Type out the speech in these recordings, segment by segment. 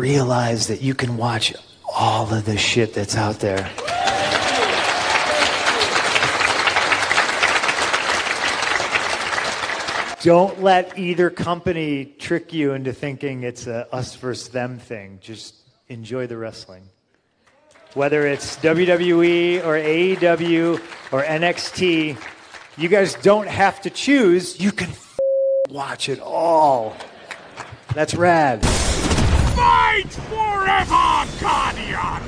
realize that you can watch all of the shit that's out there. Don't let either company trick you into thinking it's a us versus them thing. Just enjoy the wrestling. Whether it's WWE or AEW or NXT, you guys don't have to choose. You can f- watch it all. That's rad. Fight forever, Guardian!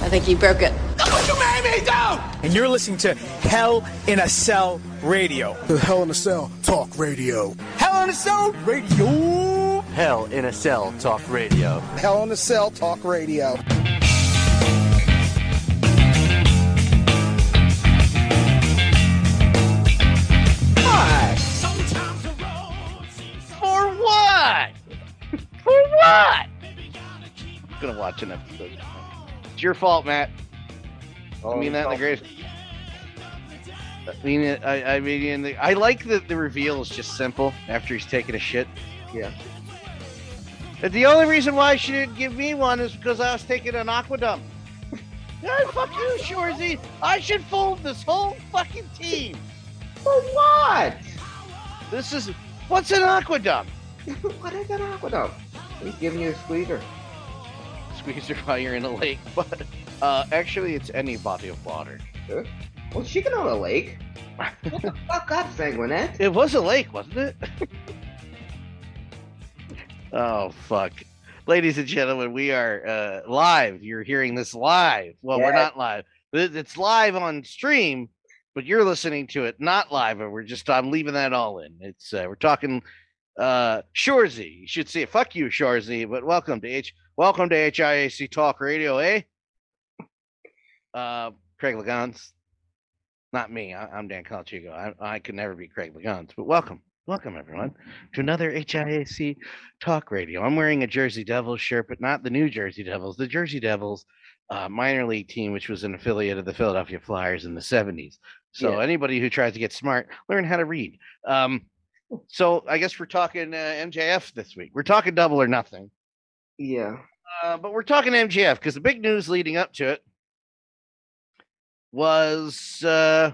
I think you broke it. Look what you made me do! And you're listening to Hell in a Cell Radio. The Hell in a Cell Talk Radio. Hell in a Cell Radio. Hell in a Cell Talk Radio. Hell in a Cell Talk Radio. For what? For what? Gonna watch an episode. It's your fault, Matt. I oh, mean that in the greatest. I mean, it- I, I mean, in the, I like that the reveal is just simple after he's taking a shit. Yeah. But the only reason why she didn't give me one is because I was taking an aqua dump. yeah, fuck you, Shoresy. I should fold this whole fucking team. For what? This is what's an aqua dump? what is an aqua dump? He's giving you a squeezer. Squeeze her while you're in a lake, but uh, actually, it's any body of water. Huh? Well, she can own a lake. What the fuck up, Sanguinette? It was a lake, wasn't it? oh fuck. Ladies and gentlemen, we are uh, live. You're hearing this live. Well, we're not live. It's live on stream, but you're listening to it not live. And we're just I'm leaving that all in. It's uh, we're talking uh Shoresy. You should say fuck you, Shoresy, but welcome to H welcome to HIAC Talk Radio, eh? Uh Craig Lagans. Not me. I, I'm Dan Calachigo. I, I could never be Craig Lagans, but welcome. Welcome everyone to another HIAC Talk Radio. I'm wearing a Jersey Devils shirt, but not the New Jersey Devils, the Jersey Devils uh, minor league team, which was an affiliate of the Philadelphia Flyers in the 70s. So Yeah. anybody who tries to get smart, learn how to read. Um, so I guess we're talking uh, MJF this week. We're talking double or nothing, Yeah. uh, but we're talking MJF because the big news leading up to it was uh,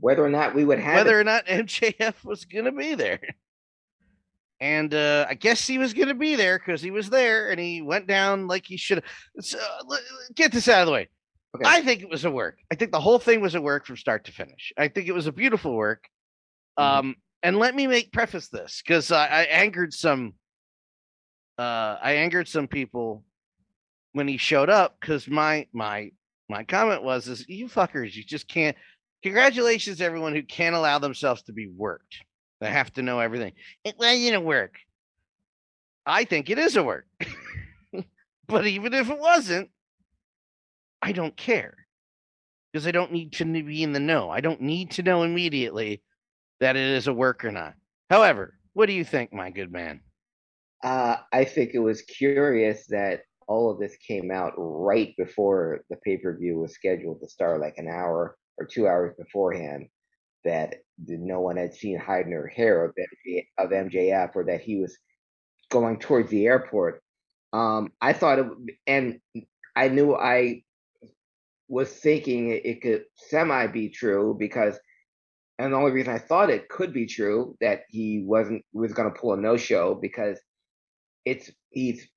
Whether or not we would have whether it. or not MJF was going to be there. And uh, I guess he was going to be there because he was there and he went down like he should. So, get this out of the way. Okay. I think it was a work. I think the whole thing was a work from start to finish. I think it was a beautiful work. Mhm. Um, and let me make preface this because I, I angered some. Uh, I angered some people when he showed up because my my my comment was is you fuckers you just can't. Congratulations, everyone who can't allow themselves to be worked. They have to know everything. It well, you know, work. I think it is a work. but even if it wasn't, I don't care. Because I don't need to be in the know. I don't need to know immediately that it is a work or not. However, what do you think, my good man? Uh, I think it was curious that all of this came out right before the pay per view was scheduled to start, like an hour or two hours beforehand. That no one had seen hide nor hair of, of MJF, or that he was going towards the airport. Um, I thought it, and I knew I was thinking it, it could semi be true because, and the only reason I thought it could be true that he wasn't was going to pull a no show because it's he's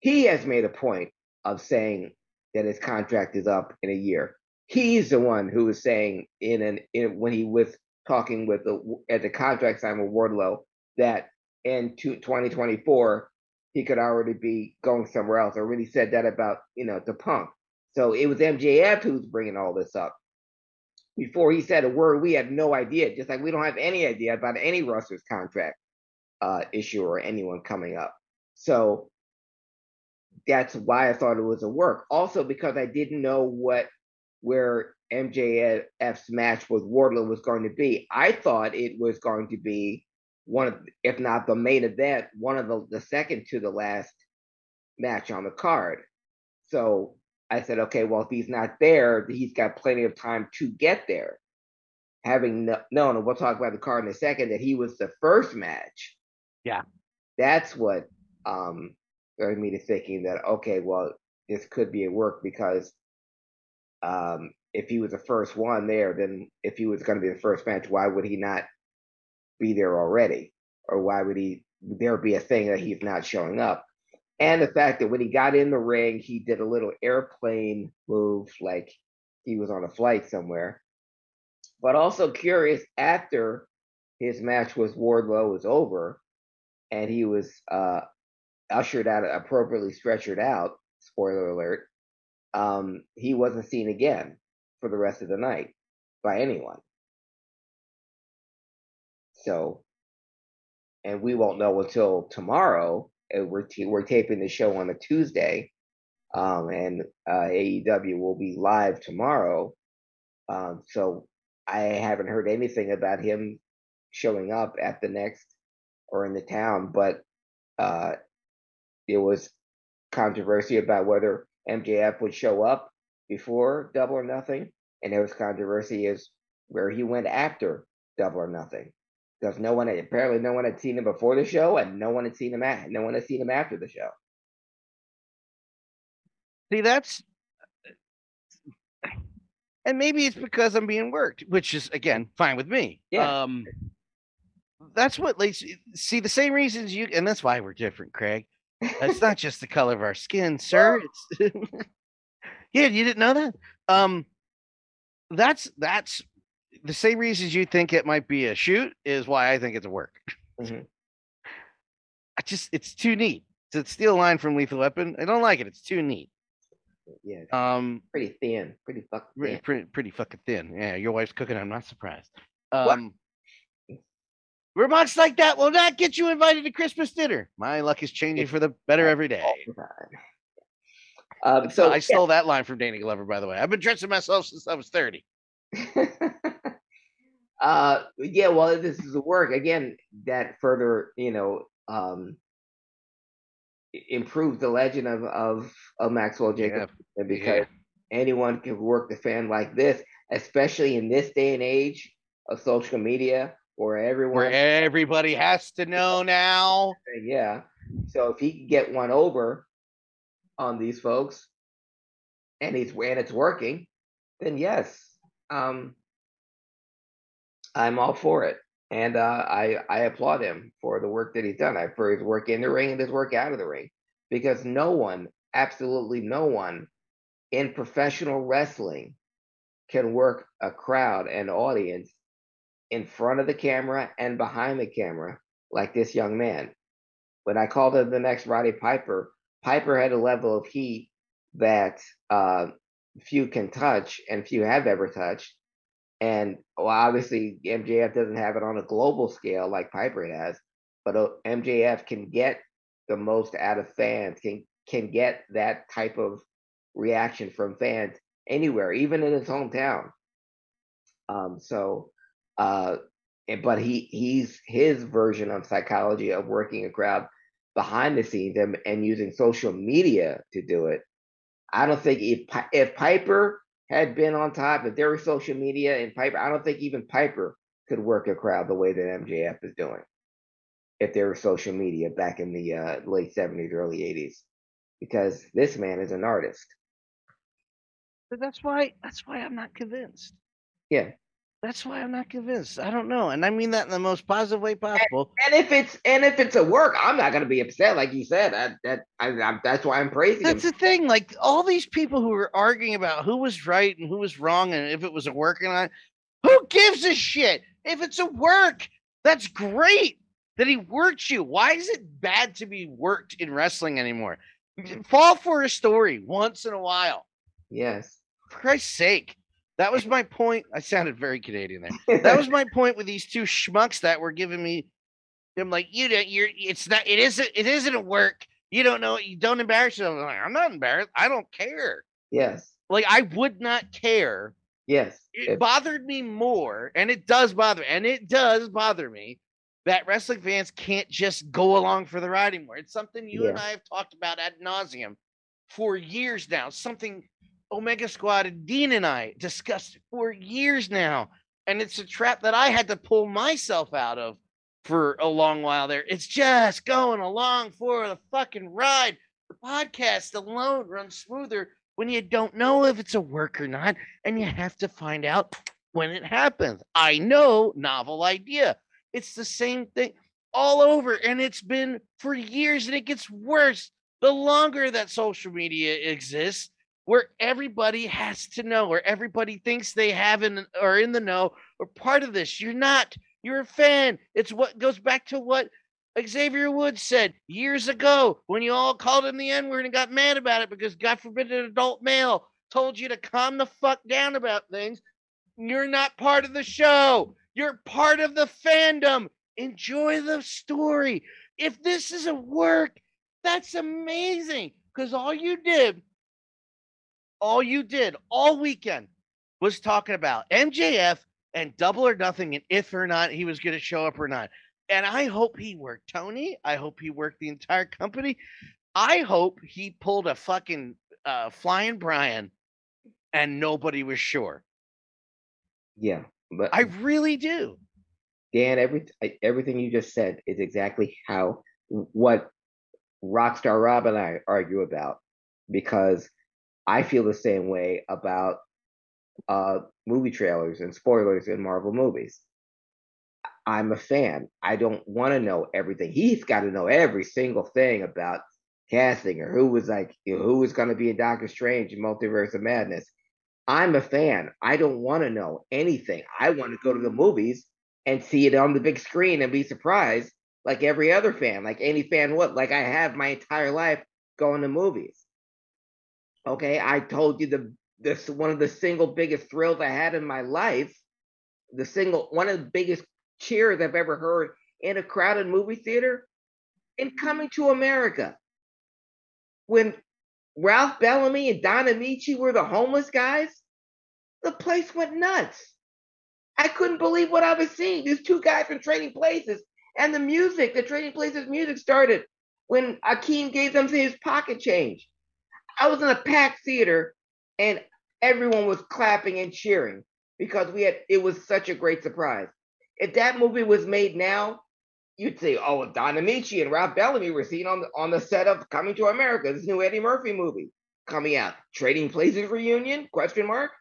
he has made a point of saying that his contract is up in a year. He's the one who was saying in an in when he was talking with the at the contract sign with Wardlow that in two, 2024 he could already be going somewhere else. I already said that about you know the Punk. So it was MJF who's bringing all this up. Before he said a word, we had no idea. Just like we don't have any idea about any wrestler's contract uh, issue or anyone coming up. So that's why I thought it was a work. Also because I didn't know what where MJF's match with Wardlow was going to be. I thought it was going to be one of, if not the main event, one of the the second to the last match on the card. So I said, okay, well, if he's not there, he's got plenty of time to get there. Having kno- known, and we'll talk about the card in a second, that he was the first match. Yeah. That's what um led me to thinking that okay, well, this could be a work because um, if he was the first one there, then if he was going to be the first match, why would he not be there already? Or why would he there be a thing that he's not showing up? And the fact that when he got in the ring, he did a little airplane move like he was on a flight somewhere. But also curious after his match with Wardlow was over and he was uh, ushered out appropriately stretchered out, spoiler alert, um, he wasn't seen again for the rest of the night by anyone. So, and we won't know until tomorrow. We're t- we're taping the show on a Tuesday, um, and uh, AEW will be live tomorrow. Um, so I haven't heard anything about him showing up at the next or in the town, but uh, there was controversy about whether MJF would show up before Double or Nothing, and there was controversy as where he went after Double or Nothing because no one had, apparently no one had seen him before the show, and no one had seen him at no one had seen him after the show. See, that's and maybe it's because I'm being worked, which is again fine with me. Yeah. Um, that's what like see the same reasons you, and that's why we're different, Craig. It's not just the color of our skin, sir. It's yeah, you didn't know that. Um, that's that's the same reasons you think it might be a shoot is why I think it's a work. Mhm. I just it's too neat to steal a line from Lethal Weapon. I don't like it. It's too neat. Yeah, Um, pretty thin, pretty fucking Pretty, thin. pretty, pretty fucking thin. Yeah, your wife's cooking. I'm not surprised. What? Um, remarks like that will not get you invited to Christmas dinner. My luck is changing for the better every day. the. Um, so I stole that line from Danny Glover, by the way. I've been dressing myself since I was 30. uh yeah well this is a work again that further you know um i- improves the legend of of, of maxwell jacob because anyone can work the fan like this especially in this day and age of social media where everyone Where everybody has to know now. yeah so if he can get one over on these folks and he's and it's working then yes um i'm all for it. And uh i i applaud him for the work that he's done. I for his work in the ring and his work out of the ring. Because no one absolutely no one in professional wrestling can work a crowd and audience in front of the camera and behind the camera like this young man when I called him the next Roddy Piper, Piper had a level of heat that uh, few can touch and few have ever touched. And well, obviously, MJF doesn't have it on a global scale like Piper has, but uh, MJF can get the most out of fans, can can get that type of reaction from fans anywhere, even in his hometown. Um, so, uh, but he he's his version of psychology of working a crowd behind the scenes and, and using social media to do it. I don't think if if Piper had been on top, if there was social media and Piper, I don't think even Piper could work a crowd the way that MJF is doing. If there was social media back in the uh, late seventies, early eighties, because this man is an artist. But that's why that's why I'm not convinced. Yeah. That's why I'm not convinced. I don't know. And I mean that in the most positive way possible. And if it's and if it's a work, I'm not gonna be upset, like you said. That that I, I, that's why I'm praising That's him. the thing. Like all these people who were arguing about who was right and who was wrong and if it was a work or not, who gives a shit? If it's a work, that's great that he worked you. Why is it bad to be worked in wrestling anymore? Fall for a story once in a while. Yes. For Christ's sake. That was my point. I sounded very Canadian there. That was my point with these two schmucks that were giving me. I'm like, you don't. You're. It's not. It isn't. It isn't a work. You don't know. You don't embarrass yourself. I'm, like, I'm not embarrassed. I don't care. yes. Like I would not care. Yes. It bothered me more, and it does bother, and it does bother me that wrestling fans can't just go along for the ride anymore. It's something you and I have talked about ad nauseum for years now. Something Omega Squad Dean and I discussed for years now, and it's a trap that I had to pull myself out of for a long while there. It's just going along for the fucking ride. the podcast alone runs smoother when you don't know if it's a work or not, and you have to find out when it happens. I know, novel idea. It's the same thing all over, and it's been for years, and it gets worse the longer that social media exists, where everybody has to know, or everybody thinks they have in or in the know, or part of this. You're not. You're a fan. It's what goes back to what Xavier Woods said years ago when you all called him the N word and got mad about it because God forbid an adult male told you to calm the fuck down about things. You're not part of the show. You're part of the fandom. Enjoy the story. If this is a work, that's amazing because all you did, all you did all weekend was talking about MJF and double or nothing and if or not he was going to show up or not. And I hope he worked Tony. I hope he worked the entire company. I hope he pulled a fucking uh, flying Brian and nobody was sure. Yeah, but I really do. Dan, every everything you just said is exactly how what Rockstar Rob and I argue about because I feel the same way about uh, movie trailers and spoilers in Marvel movies. I'm a fan. I don't want to know everything. He's got to know every single thing about casting or who was like you know, who was going to be in Doctor Strange and Multiverse of Madness. I'm a fan. I don't want to know anything. I want to go to the movies and see it on the big screen and be surprised like every other fan, like any fan would. Like I have my entire life going to movies. Okay, I told you the this one of the single biggest thrills I had in my life. The single one of the biggest cheers I've ever heard in a crowded movie theater in Coming to America. When Ralph Bellamy and Don Ameche were the homeless guys, the place went nuts. I couldn't believe what I was seeing. These two guys from Trading Places and the music, the Trading Places music started when Akeem gave them his pocket change. I was in a packed theater and everyone was clapping and cheering because we had it was such a great surprise. If that movie was made now, you'd say, "Oh, Don Ameche and Ralph Bellamy were seen on the on the set of Coming to America, this new Eddie Murphy movie coming out, Trading Places reunion?" Question mark.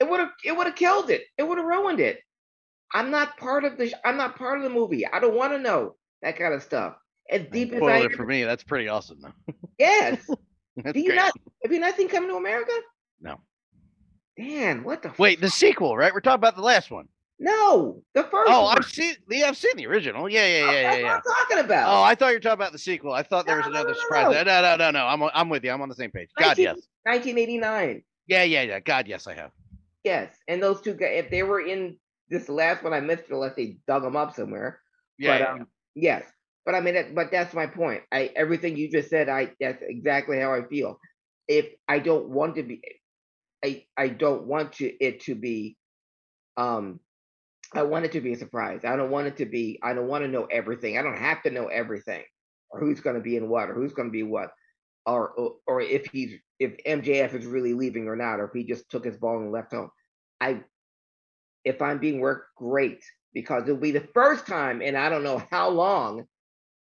It would have it would have killed it. It would have ruined it. I'm not part of the I'm not part of the movie. I don't want to know that kind of stuff. As deep as I Spoiler for me, that's pretty awesome though. yes. That's Do you great. not have you not seen Coming to America? No. Dan, what the Wait, the sequel, right? We're talking about the last one. No, the first Oh, one. I've seen yeah, I've seen the original. Yeah, yeah, yeah, yeah, That's yeah. what I'm talking about. Oh, I thought you were talking about the sequel. I thought there was No, no, another no, no, surprise. no. No, no, no, no. I'm I'm with you. I'm on the same page. God, yes. 1989. Yeah, yeah, yeah. God, yes, I have. Yes, and those two guys, if they were in this last one, I missed it unless they dug them up somewhere. Yeah, but yeah, um, yes, but I mean, but that's my point. I everything you just said, I that's exactly how I feel. If I don't want to be, I I don't want to it to be, um, I want it to be a surprise. I don't want it to be. I don't want to know everything. I don't have to know everything, or who's going to be in what, or who's going to be what, or, or or if he's if MJF is really leaving or not, or if he just took his ball and left home. I, if I'm being worked, great because it'll be the first time in I don't know how long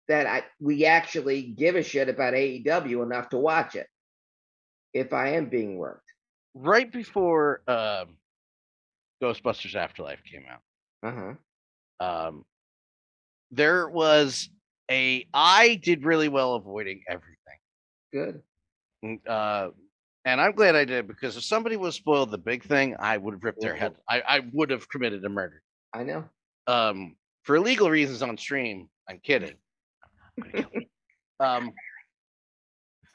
that I we actually give a shit about AEW enough to watch it. If I am being worked, Right before um, Ghostbusters Afterlife came out, uh huh. um, there was a. I did really well avoiding everything. Good. Uh, and I'm glad I did because if somebody was spoiled the big thing, I would have ripped their head. I, I would have committed a murder. I know. Um, for legal reasons on stream. I'm kidding. I'm gonna kill you. um,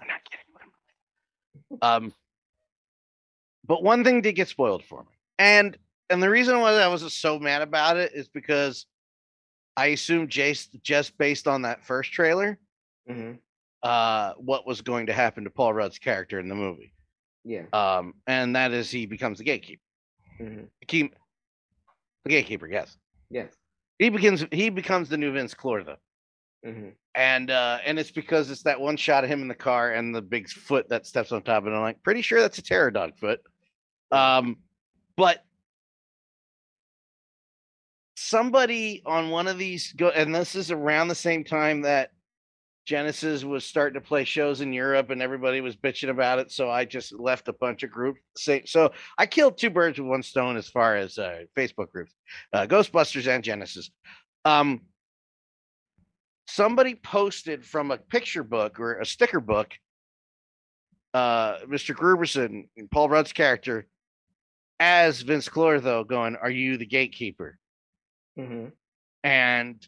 I'm not kidding. Um, but one thing did get spoiled for me, and and the reason why I was so mad about it is because I assumed Jace just based on that first trailer, hmm uh, what was going to happen to Paul Rudd's character in the movie. Yeah. Um, and that is he becomes the gatekeeper. hmm Keep, the gatekeeper, yes. Yes. He becomes he becomes the new Vinz Clortho. hmm and uh and it's because it's that one shot of him in the car and the big foot that steps on top of it. I'm like, pretty sure that's a terror dog foot. Um, but somebody on one of these go, and this is around the same time that Genesis was starting to play shows in Europe and everybody was bitching about it. So I just left a bunch of groups. So I killed two birds with one stone as far as uh, Facebook groups, uh, Ghostbusters and Genesis. Um, somebody posted from a picture book or a sticker book, uh, Mr. Grooberson, Paul Rudd's character, as Vinz Clortho going, Are you the gatekeeper? hmm and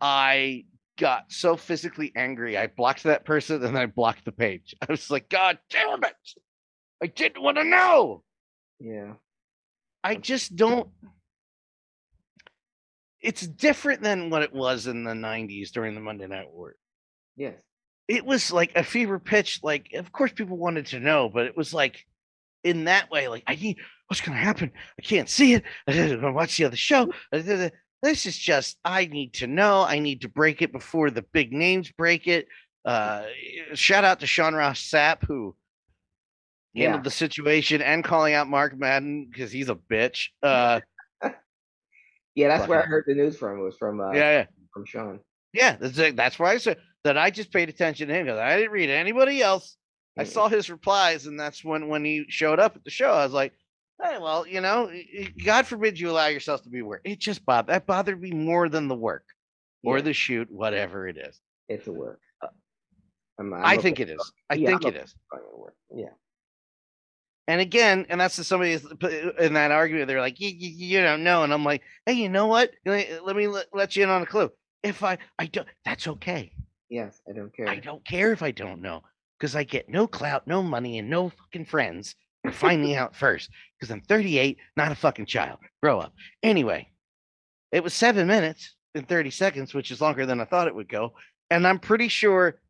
I got so physically angry. I blocked that person and I blocked the page. I was like, God damn it. I didn't want to know. Yeah. I just don't. It's different than what it was in the 90s during the Monday Night War. Yes. It was like a fever pitch. Like, of course, people wanted to know, but it was like in that way, like, I need what's going to happen. I can't see it. I'm going to watch the other show. This is just, I need to know. I need to break it before the big names break it. Uh, shout out to Sean Ross Sapp, who handled Yeah. the situation and calling out Mark Madden because he's a bitch. Uh, Yeah, that's where I heard the news from. It was from uh, yeah, yeah. from Sean. Yeah, that's that's why I said that I just paid attention to him because I didn't read anybody else. I saw his replies, and that's when when he showed up at the show. I was like, "Hey, well, you know, God forbid you allow yourself to be work. It just bothered that bothered me more than the work or Yeah. the shoot, whatever it is. It's a work. I'm, I'm I think it with. I Yeah, think I'm it is. it a work. Yeah. And again, and that's somebody in that argument. They're like, you, you, you don't know, and I'm like, hey, you know what? Let me let, let you in on a clue. If I I don't, that's okay. Yes, I don't care. I don't care if I don't know because I get no clout, no money, and no fucking friends to find me out first because I'm 38, not a fucking child. Grow up. Anyway, it was seven minutes and 30 seconds, which is longer than I thought it would go. And I'm pretty sure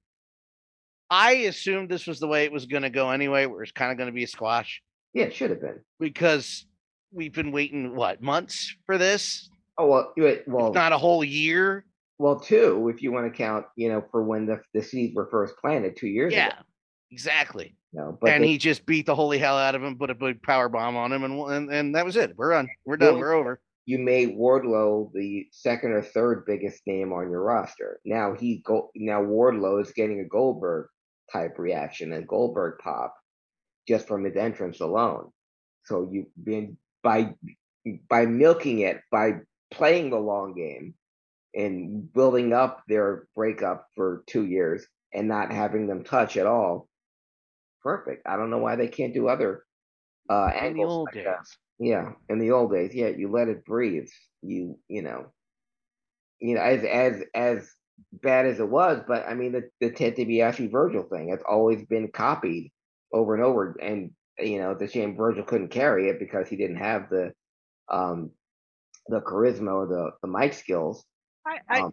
I assumed this was the way it was going to go anyway, where it's kind of going to be a squash Yeah, it should have been. because we've been waiting, what, months for this? Oh well, well, If not a whole year. well, two if you want to count, you know, for when the the seeds were first planted two years Yeah, ago. Yeah, exactly. No, but and they- he just beat the holy hell out of him, put a big power bomb on him, and and, and that was it. We're done. We're done. Well, We're over. you made Wardlow the second or third biggest name on your roster. Now he go now Wardlow is getting a Goldberg type reaction and Goldberg pop just from his entrance alone. So you've been by by milking it, by playing the long game and building up their breakup for two years and not having them touch at all. Perfect. I don't know why they can't do other uh In the angles old like days. that. Yeah, in the old days, yeah, you let it breathe. You you know, you know, as as as bad as it was, but I mean the the Ted DiBiase Virgil thing, it's always been copied over and over, and you know, the shame Virgil couldn't carry it because he didn't have the um the charisma or the the mic skills. I, I Um,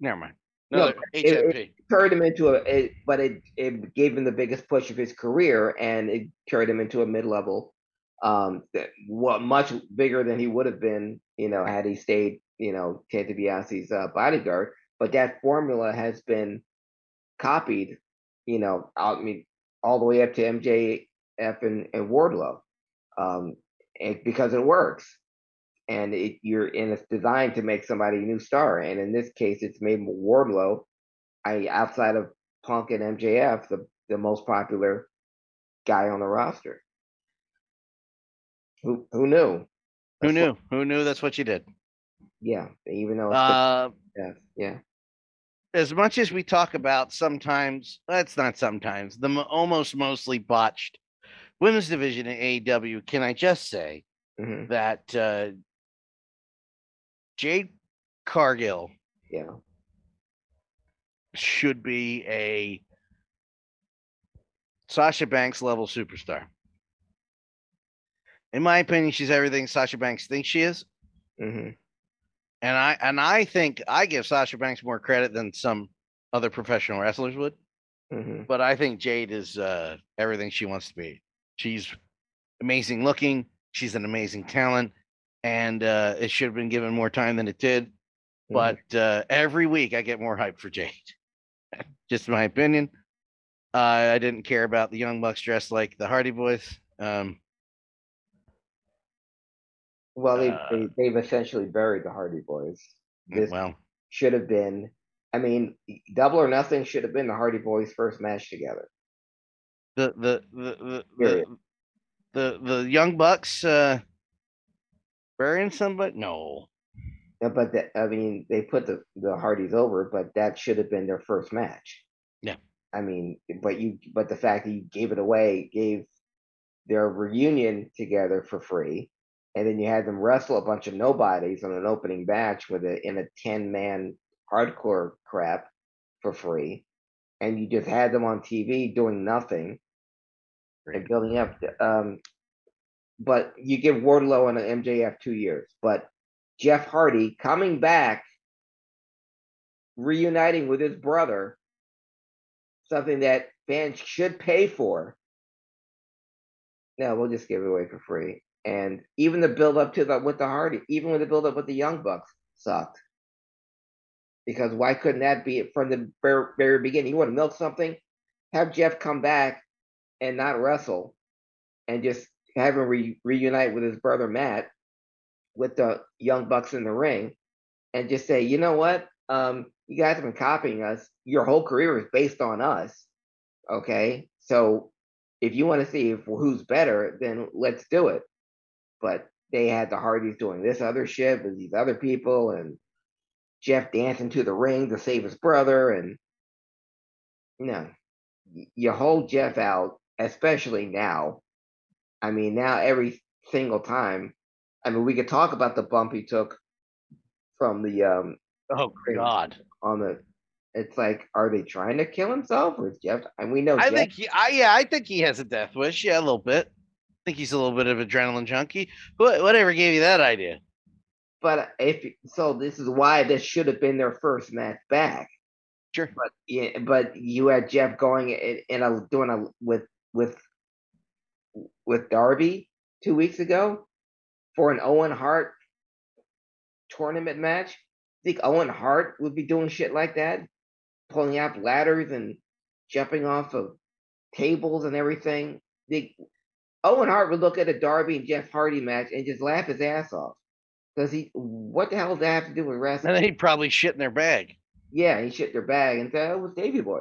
never mind. no, Another it- turned him into a, it, but it it gave him the biggest push of his career, and it carried him into a mid level, um, that what much bigger than he would have been, you know, had he stayed, you know, Ted DiBiase's uh, bodyguard. But that formula has been copied, you know, I mean, all the way up to MJF and, and Wardlow, um, and because it works. And it, you're and it's designed to make somebody a new star, and in this case, it's made Wardlow I outside of Punk and MJF, the the most popular guy on the roster. Who who knew? Who knew? what- Who knew? That's what you did. yeah, even though it's Uh, yeah, yeah, as much as we talk about sometimes, that's not sometimes the mo- almost mostly botched women's division in AEW. Can I just say hmm that uh, Jade Cargill yeah, should be a Sasha Banks level superstar. In my opinion, she's everything Sasha Banks thinks she is. hmm And I and I think I give Sasha Banks more credit than some other professional wrestlers would. hmm But I think Jade is uh, everything she wants to be. She's amazing looking. She's an amazing talent, and uh, it should have been given more time than it did. But uh, every week I get more hype for Jade. Just my opinion. Uh, I didn't care about the Young Bucks dressed like the Hardy Boys. Um, well, they, uh, they they've essentially buried the Hardy Boys. This well, should have been I mean, Double or Nothing should have been the Hardy Boys' first match together. The the the the the, the, the young bucks uh burying somebody? No. Yeah, but the, I mean, they put the the Hardys over, but that should have been their first match. Yeah. I mean, but you, but the fact that you gave it away, gave their reunion together for free, and then you had them wrestle a bunch of nobodies on an opening match with a in a ten man hardcore crap for free, and you just had them on TV doing nothing and building up. Um, but you give Wardlow and an MJF two years, but Jeff Hardy coming back, reuniting with his brother, something that fans should pay for. No, we'll just give it away for free. And even the build up to the with the Hardy, even with the build up with the Young Bucks, sucked. Because why couldn't that be from the very, very beginning? You want to milk something? Have Jeff come back and not wrestle, and just have him re- reunite with his brother Matt, with the Young Bucks in the ring, and just say, you know what? Um, you guys have been copying us. Your whole career is based on us. Okay, so if you want to see if, who's better, then let's do it. But they had the Hardys doing this other shit with these other people, and Jeff dancing to the ring to save his brother, and you know, you hold Jeff out, especially now. I mean, now every single time. I mean, we could talk about the bump he took from the um Oh God. on the. It's like, are they trying to kill himself, or is Jeff? And we know I Jeff, think he I yeah, I think he has a death wish. Yeah, a little bit. Think he's a little bit of adrenaline junkie. What whatever gave you that idea? but uh, if so, this is why this should have been their first match back. Sure. But yeah, but you had Jeff going in, in a doing a with with with Darby two weeks ago for an Owen Hart tournament match. Think Owen Hart would be doing shit like that, pulling out ladders and jumping off of tables and everything. Think Owen Hart would look at a Darby and Jeff Hardy match and just laugh his ass off. Because he, what the hell does that have to do with wrestling? And then he'd probably shit in their bag. yeah, he shit their bag and said, "Oh, it was Davy Boy."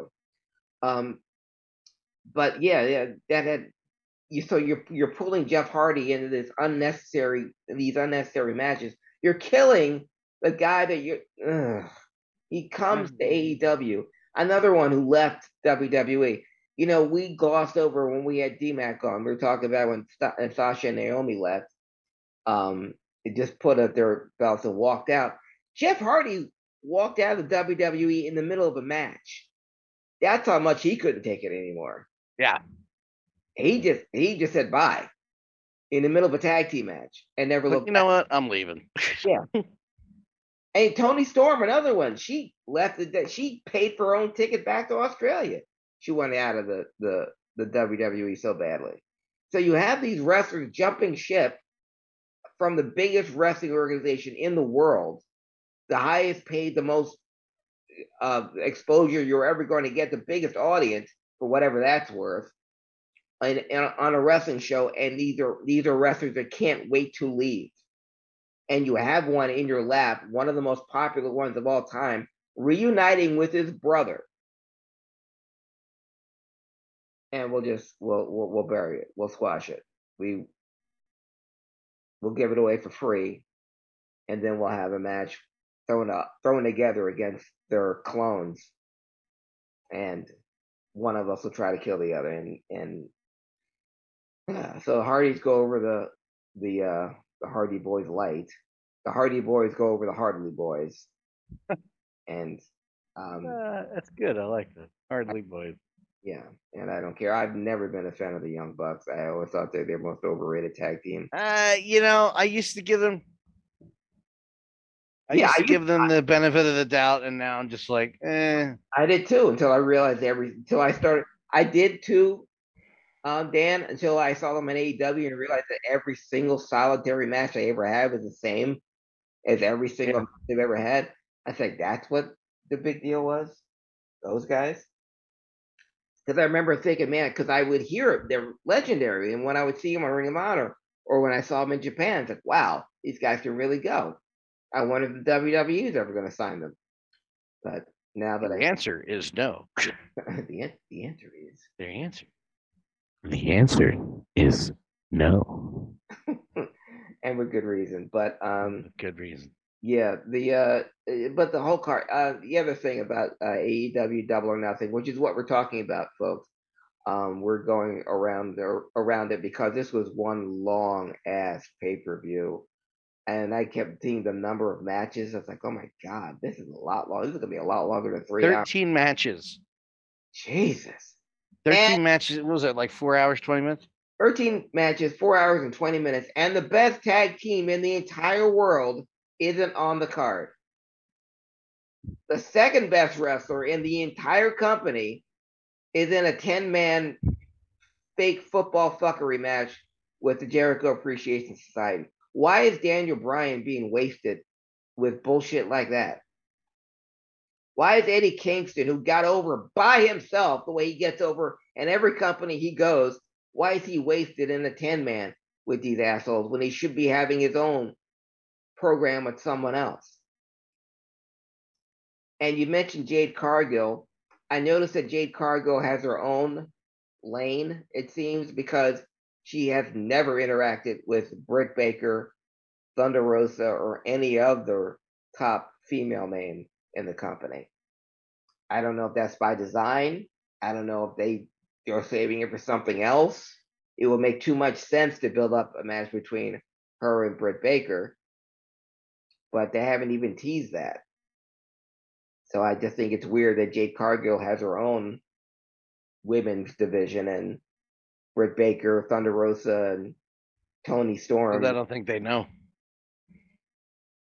Um, but yeah, yeah, that had you. So you're you're pulling Jeff Hardy into this unnecessary these unnecessary matches. You're killing the guy that you. He comes to AEW. Another one who left WWE. You know, we glossed over when we had DMAC on. We were talking about when Sasha and Naomi left. Um, they just put up their belts and walked out. Jeff Hardy walked out of the WWE in the middle of a match. That's how much he couldn't take it anymore. Yeah. He just he just said bye in the middle of a tag team match and never But looked you know what? I'm leaving. Yeah. And Toni Storm, another one, she left the she paid for her own ticket back to Australia. She went out of the the the WWE so badly. So you have these wrestlers jumping ship from the biggest wrestling organization in the world, the highest paid, the most uh, exposure you're ever going to get, the biggest audience for whatever that's worth, and, and on a wrestling show. And these are these are wrestlers that can't wait to leave and you have one in your lap, one of the most popular ones of all time, reuniting with his brother. And we'll just we'll we'll, we'll bury it. We'll squash it. We we'll give it away for free, and then we'll have a match thrown up thrown together against their clones, and one of us will try to kill the other. And and yeah, so Hardys go over the the uh the Hardy Boys light. The Hardy Boys go over the Hardly Boys, and um, Uh, that's good. I like that. Hardly boys. Yeah, and I don't care. I've never been a fan of the Young Bucks. I always thought they're the most overrated tag team. Uh, you know, I used to give them. I Yeah, used to I give them the benefit of the doubt, and now I'm just like, eh. I did too until I realized every until I started. I did too, um, Dan, until I saw them in AEW and realized that every single solitary match I ever had was the same as every single match they've ever had. I think that's what the big deal was. Those guys. Because I remember thinking, man, because I would hear it, they're legendary. And when I would see them on Ring of Honor or when I saw them in Japan, it's like, wow, these guys can really go. I wonder if the WWE is ever going to sign them. But Now that The I answer is no. the an- the answer is The answer. The answer is no. and with good reason. But um, Good reason. Yeah, the uh, uh, but the whole card. Uh, the other thing about uh, AEW Double or Nothing, which is what we're talking about, folks. Um, we're going around there around it because this was one long ass pay per view, and I kept seeing the number of matches. I was like, oh my god, this is a lot long. This is gonna be a lot longer than three hours. 13 matches. Jesus. 13 And- matches. What was it, like four hours, 20 minutes? 13 matches, four hours and 20 minutes, and the best tag team in the entire world isn't on the card. The second best wrestler in the entire company is in a 10 man fake football fuckery match with the Jericho Appreciation Society. Why is Daniel Bryan being wasted with bullshit like that? Why is Eddie Kingston, who got over by himself the way he gets over in every company he goes, why is he wasted in a 10 man with these assholes when he should be having his own program with someone else? And you mentioned Jade Cargill. I noticed that Jade Cargill has her own lane, it seems, because she has never interacted with Britt Baker, Thunder Rosa, or any other top female name in the company. I don't know if that's by design. I don't know if they they're saving it for something else. It will make too much sense to build up a match between her and Britt Baker, but they haven't even teased that. So I just think it's weird that Jade Cargill has her own women's division and Britt Baker, Thunder Rosa, and Toni Storm I don't think they know.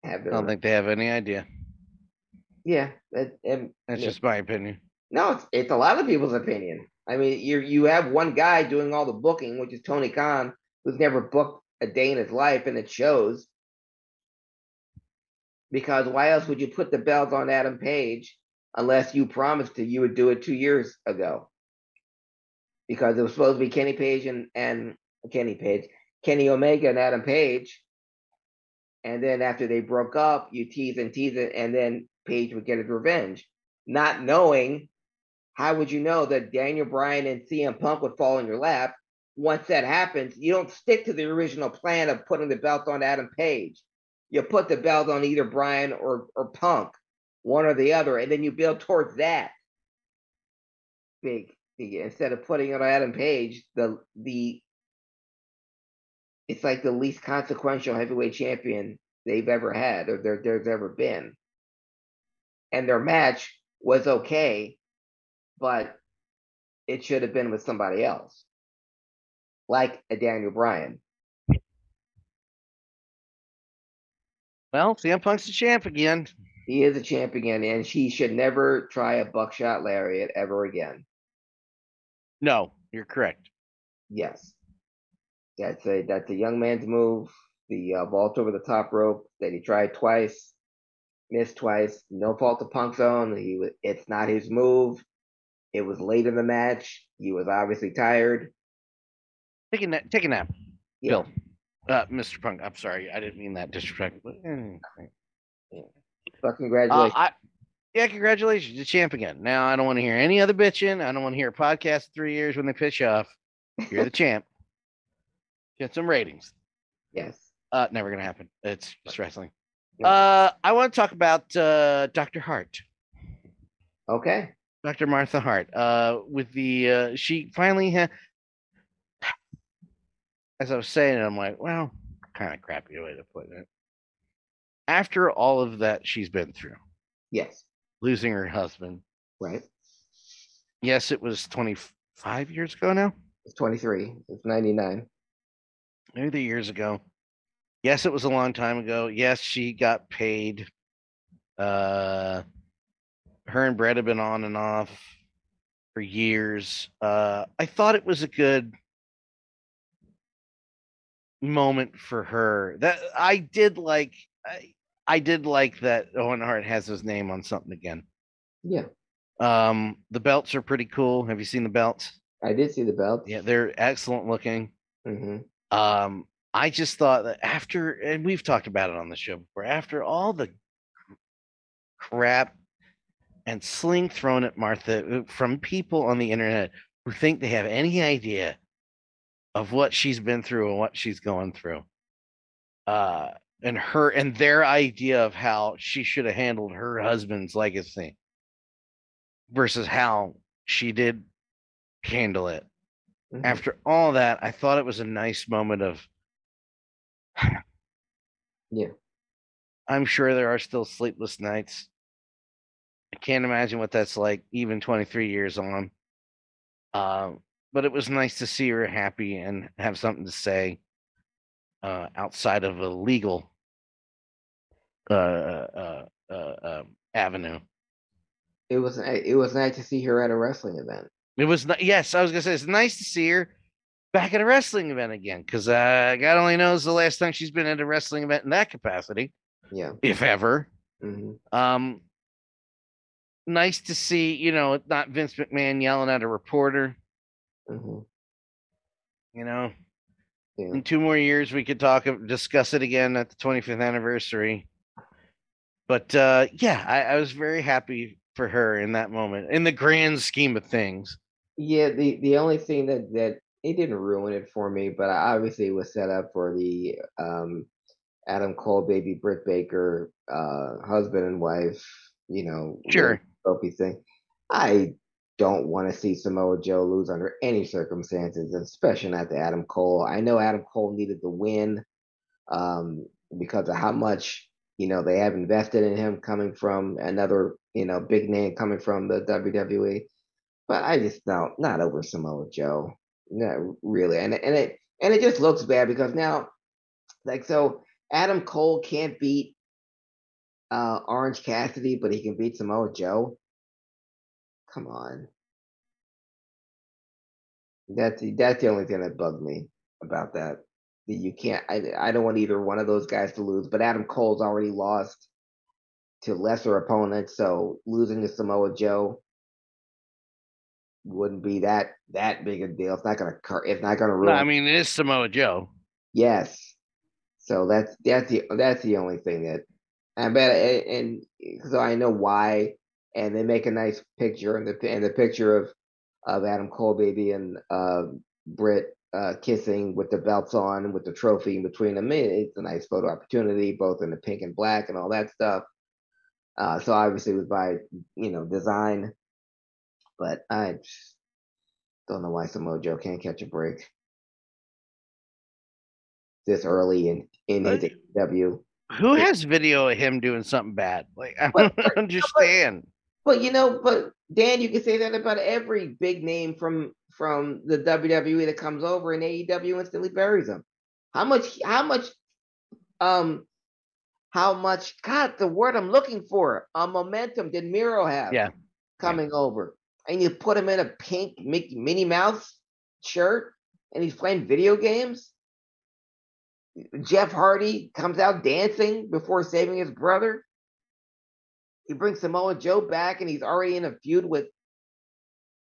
have I don't think they have any idea. yeah. That, and, That's yeah. just my opinion. No, it's, it's a lot of people's opinion. I mean, you you have one guy doing all the booking, which is Tony Khan, who's never booked a day in his life, and it shows. Because why else would you put the belt on Adam Page unless you promised to you would do it two years ago? Because it was supposed to be Kenny Page and, and Kenny Page, Kenny Omega and Adam Page. And then after they broke up, you tease and tease it, and then Page would get his revenge. Not knowing how would you know that Daniel Bryan and CM Punk would fall in your lap? Once that happens, you don't stick to the original plan of putting the belt on Adam Page. You put the belt on either Bryan or, or Punk, one or the other, and then you build towards that. Big, big instead of putting it on Adam Page, the the it's like the least consequential heavyweight champion they've ever had or there, there's ever been. And their match was okay, but it should have been with somebody else, like a Daniel Bryan. Well, CM Punk's the champ again. He is a champ again, and he should never try a buckshot lariat ever again. No, you're correct. Yes, that's a that's a young man's move. The uh, vault over the top rope that he tried twice, missed twice. No fault of Punk's own. He was. It's not his move. It was late in the match. He was obviously tired. Take a nap. Take a nap. Yeah. Bill. Uh, Mr. Punk. I'm sorry. I didn't mean that disrespect. But, eh, But uh, congratulations. I, yeah, congratulations. You're champ again. Now I don't want to hear any other bitching. I don't want to hear a podcast in three years when they piss you off. You're the champ. Get some ratings. yes. Uh, never gonna happen. It's just wrestling. Yeah. Uh, I want to talk about uh, Dr. Hart. Okay. Dr. Martha Hart. Uh, with the uh, she finally had. As I was saying, it, I'm like, well, kind of crappy way to put it. After all of that she's been through, Yes. losing her husband. Right. Yes, it was 25 years ago now. It's 23. It's 99. maybe the years ago. Yes, it was a long time ago. Yes, she got paid. Uh, her and Bret have been on and off for years. Uh, I thought it was a good moment for her. That I did like. I, I did like that Owen Hart has his name on something again. Yeah. Um, the belts are pretty cool. Have you seen the belts? I did see the belts. Yeah, they're excellent looking. hmm um i just thought that after and we've talked about it on the show before after all the crap and sling thrown at Martha uh, from people on the internet who think they have any idea of what she's been through and what she's going through. Uh, and her and their idea of how she should have handled her husband's legacy versus how she did handle it. Mhm. After all that, I thought it was a nice moment of Yeah. I'm sure there are still sleepless nights. I can't imagine what that's like, even 23 years on. Uh, but it was nice to see her happy and have something to say uh, outside of a legal uh, uh, uh, uh, avenue. It was it was nice to see her at a wrestling event. It was yes, I was gonna say it's nice to see her back at a wrestling event again because uh, God only knows the last time she's been at a wrestling event in that capacity, Yeah. if ever. hmm Um, nice to see, you know, not Vince McMahon yelling at a reporter. Hmm You know, Yeah. in two more years we could talk, discuss it again at the 25th anniversary. But uh, yeah, I, I was very happy for her in that moment, in the grand scheme of things. Yeah, the the only thing that that it didn't ruin it for me, but I obviously was set up for the um Adam Cole baby Britt Baker uh husband and wife, you know, Sure. trophy thing. I don't want to see Samoa Joe lose under any circumstances, especially not to Adam Cole. I know Adam Cole needed the win um because of how much you know they have invested in him coming from another you know big name coming from the WWE but I just don't not over Samoa Joe. Not really. And and it and it just looks bad because now like so Adam Cole can't beat uh Orange Cassidy, but he can beat Samoa Joe. Come on. That's the- that's the only thing that bugged me about that. That you can't I I don't want either one of those guys to lose, but Adam Cole's already lost to lesser opponents, so losing to Samoa Joe wouldn't be that that big a deal. It's not gonna cur- it's not gonna No, ruin. I mean, it is Samoa Joe. yes. So that's that's the that's the only thing that I bet and, and so I know why, and they make a nice picture and the and the picture of of Adam Cole baby and uh, Britt uh, kissing with the belts on with the trophy in between them. It's a nice photo opportunity, both in the pink and black and all that stuff. Uh, so obviously it was by you know design, but I don't know why Samoa Joe can't catch a break this early in in his AEW. Who has video of him doing something bad? Like, I don't understand. But you know, but Dan, you can say that about every big name from from the WWE that comes over and AEW instantly buries them. How much? How much? Um, how much? God, the word I'm looking for, a momentum did Miro have? Yeah. coming over, and you put him in a pink Mickey Minnie Mouse shirt, and he's playing video games. Jeff Hardy comes out dancing before saving his brother. He brings Samoa Joe back, and he's already in a feud with.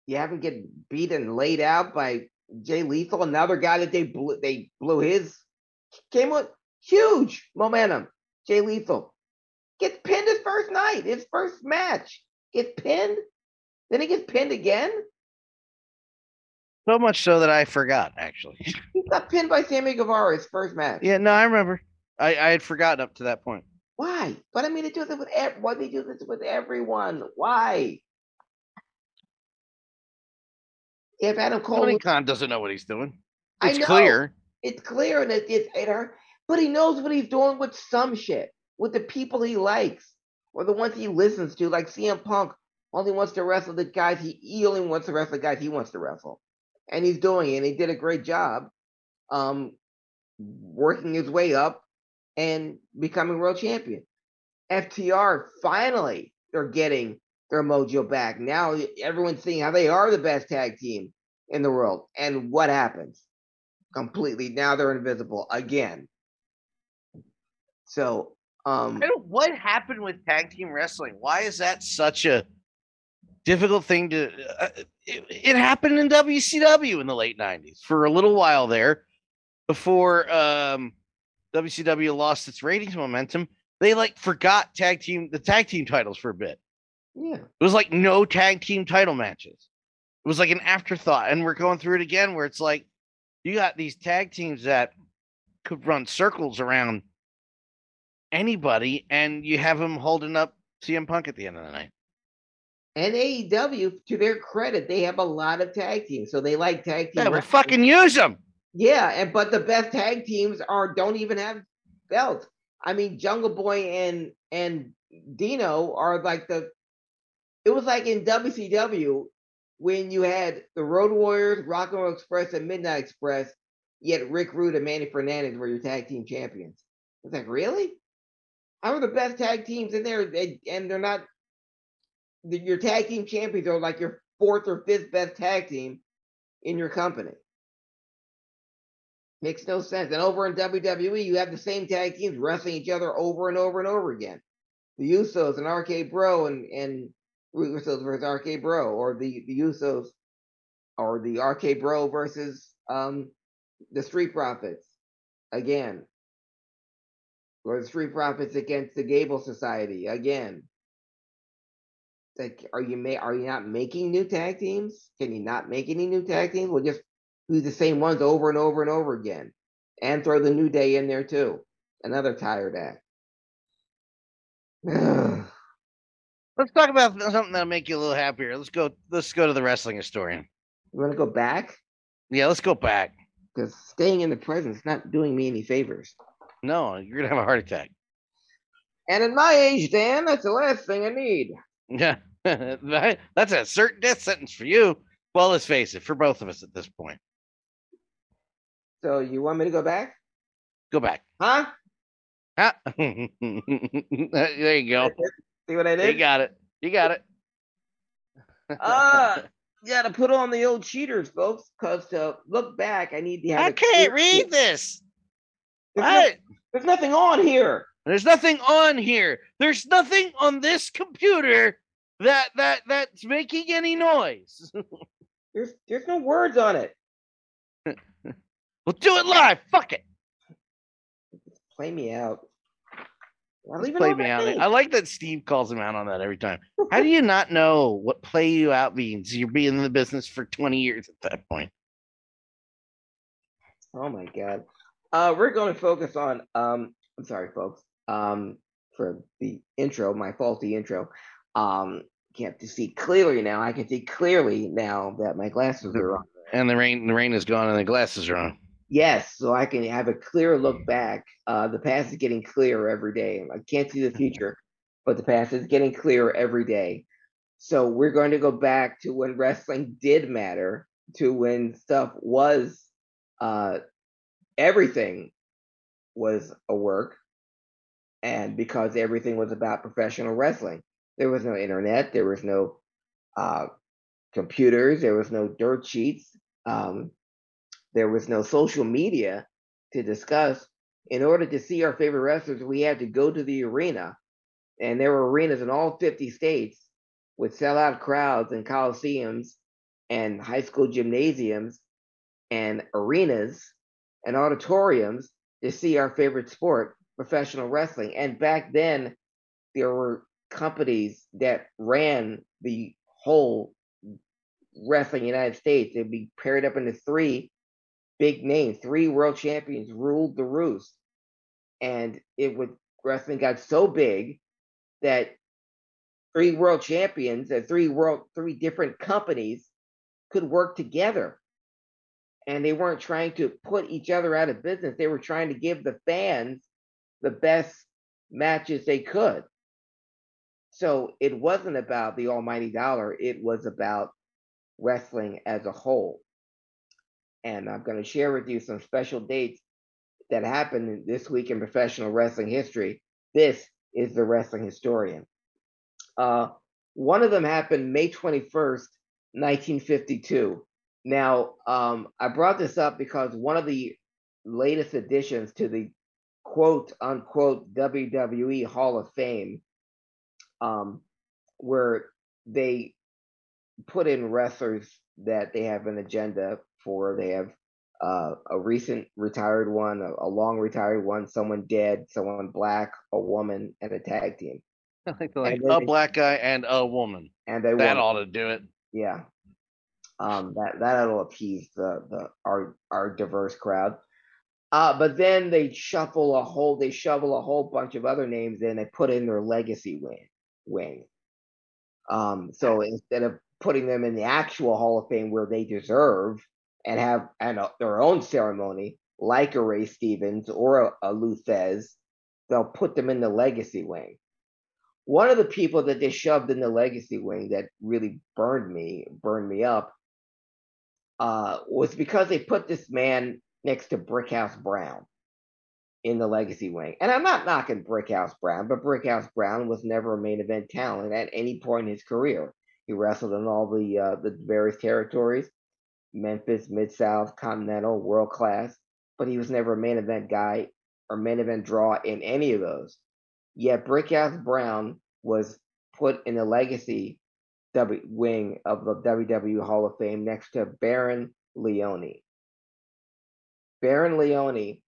You haven't get beat and laid out by Jay Lethal, another guy that they blew. They blew his came with huge momentum. Jay Lethal gets pinned his first night, his first match gets pinned. Then he gets pinned again. So much so that I forgot, actually. He got pinned by Sammy Guevara his first match. Yeah, no, I remember. I, I had forgotten up to that point. Why? But I mean, they do this with ev- why they do this with everyone? Why? If Adam Cole, Tony was- Khan doesn't know what he's doing. I It's know. clear. it's clear and it, it's it hurt, but he knows what he's doing with some shit with the people he likes or the ones he listens to, like CM Punk only wants to wrestle the guys he, he only wants to wrestle the guys he wants to wrestle, and he's doing it. and He did a great job, um, working his way up and becoming world champion. FTR finally they're getting their mojo back. Now everyone's seeing how they are the best tag team in the world, and what happens? completely. Now they're invisible again. So, um, what happened with tag team wrestling? Why is that such a difficult thing to? Uh, it, it happened in WCW in the late '90s for a little while there, before um, WCW lost its ratings momentum. They like forgot tag team the tag team titles for a bit. Yeah. It was like no tag team title matches. It was like an afterthought. And we're going through it again where it's like you got these tag teams that could run circles around anybody, and you have them holding up CM Punk at the end of the night. And AEW, to their credit, they have a lot of tag teams, so they like tag team. Yeah, well, fucking use them. Yeah, and but the best tag teams are don't even have belts. I mean, Jungle Boy and and Dino are like the. It was like in WCW when you had the Road Warriors, Rock and Roll Express, and Midnight Express. Yet Rick Rude and Manny Fernandez were your tag team champions. It's like really, how are the best tag teams in there, They- and they're not. Your tag team champions are like your fourth or fifth best tag team in your company. Makes no sense. And over in WWE, you have the same tag teams wrestling each other over and over and over again. The Usos and RK Bro and and Usos versus RK Bro, or the the Usos, or the RK Bro versus um the Street Profits again, or the Street Profits against the Gable Society again. Like, are you ma- are you not making new tag teams? Can you not make any new tag teams? Well, just do the same ones over and over and over again, and throw the New Day in there too. Another tired act. Let's talk about something that'll make you a little happier. Let's go. Let's go to the wrestling historian. You want to go back? Yeah, let's go back. Because staying in the present is not doing me any favors. No, you're gonna have a heart attack. And at my age, Dan, that's the last thing I need. Yeah, that's a certain death sentence for you. Well, let's face it, for both of us at this point. So you want me to go back? Go back. Huh? Huh? there you go. See what I did? You got it. You got it. Ah, you got to put on the old cheaters, folks. Because to look back, I need to have. I can't read this. There's, no- there's nothing on here. There's nothing on here. There's nothing on this computer that that that's making any noise. There's there's no words on it. We'll do it live. Fuck it. Play me out. I'll Let's leave it play me out. I like that Steve calls him out on that every time. How do you not know what play you out means? You're being in the business for 20 years at that point. Oh my god. Uh, we're going to focus on. Um, I'm sorry, folks. Um, for the intro, my faulty intro. Um, can't see clearly now. I can see clearly now that my glasses are on. And the rain the rain is gone and the glasses are on. Yes, so I can have a clear look back. Uh, the past is getting clearer every day. I can't see the future, but the past is getting clearer every day. So we're going to go back to when wrestling did matter, to when stuff was, uh, everything was a work, and because everything was about professional wrestling. There was no internet, there was no uh, computers, there was no dirt sheets. Um, there was no social media to discuss. In order to see our favorite wrestlers, we had to go to the arena. And there were arenas in all 50 states with sellout crowds and coliseums and high school gymnasiums and arenas and auditoriums to see our favorite sport, professional wrestling. And back then, there were companies that ran the whole wrestling United States. They'd be paired up into three big name. three world champions ruled the roost. And it would wrestling got so big that three world champions and three world three different companies could work together. And they weren't trying to put each other out of business. They were trying to give the fans the best matches they could. So it wasn't about the almighty dollar, it was about wrestling as a whole. And I'm going to share with you some special dates that happened this week in professional wrestling history. This is the wrestling historian. Uh, one of them happened May 21st, 1952. Now, um, I brought this up because one of the latest additions to the quote unquote WWE Hall of Fame, um, where they put in wrestlers that they have an agenda for. They have uh, a recent retired one, a, a long retired one, someone dead, someone black, a woman, and a tag team. I like the like a they- black guy and a woman. and they That ought to do it. Yeah. Um, that that'll appease the the our our diverse crowd. Uh, but then they shuffle a whole they shovel a whole bunch of other names in and put in their legacy wing wing. Um, so instead of putting them in the actual Hall of Fame where they deserve and have and a, their own ceremony, like a Ray Stevens or a, a Lou Thesz, they'll put them in the legacy wing one of the people that they shoved in the legacy wing that really burned me burned me up uh, was because they put this man next to Brickhouse Brown in the legacy wing. And I'm not knocking Brickhouse Brown, but Brickhouse Brown was never a main event talent at any point in his career. He wrestled in all the uh, the various territories, Memphis, Mid South, Continental, World Class, but he was never a main event guy or main event draw in any of those. Yet Brickhouse Brown was put in the legacy W wing of the WWE Hall of Fame next to Baron Leone. Baron Leone,